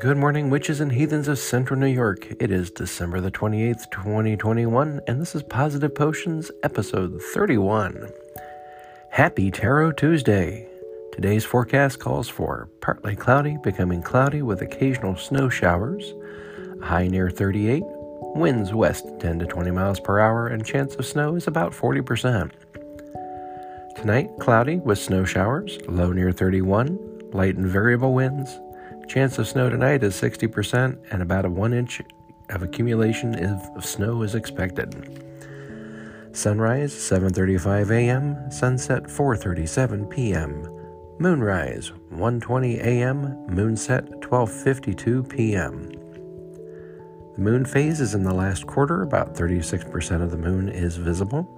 Good morning, witches and heathens of central New York. It is December the 28th, 2021, and this is Positive Potions, episode 31. Happy Tarot Tuesday! Today's forecast calls for partly cloudy, becoming cloudy with occasional snow showers, high near 38, winds west 10 to 20 miles per hour, and chance of snow is about 40%. Tonight, cloudy with snow showers, low near 31, light and variable winds, Chance of snow tonight is 60%, and about a one inch of accumulation of snow is expected. Sunrise 7:35 a.m., sunset 4:37 p.m. Moonrise 1:20 a.m., moonset 12:52 p.m. The moon phase is in the last quarter, about 36% of the moon is visible.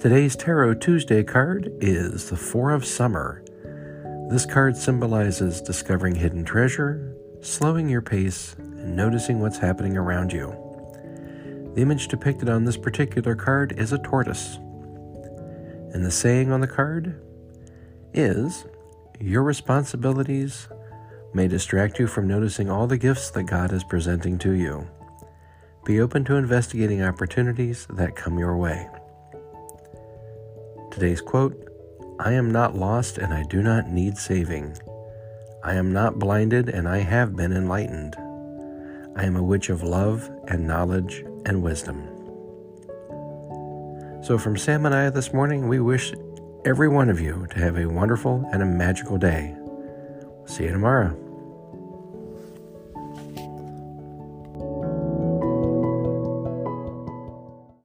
Today's Tarot Tuesday card is the Four of Summer. This card symbolizes discovering hidden treasure, slowing your pace, and noticing what's happening around you. The image depicted on this particular card is a tortoise. And the saying on the card is Your responsibilities may distract you from noticing all the gifts that God is presenting to you. Be open to investigating opportunities that come your way. Today's quote I am not lost and I do not need saving. I am not blinded and I have been enlightened. I am a witch of love and knowledge and wisdom. So, from Sam and I this morning, we wish every one of you to have a wonderful and a magical day. See you tomorrow.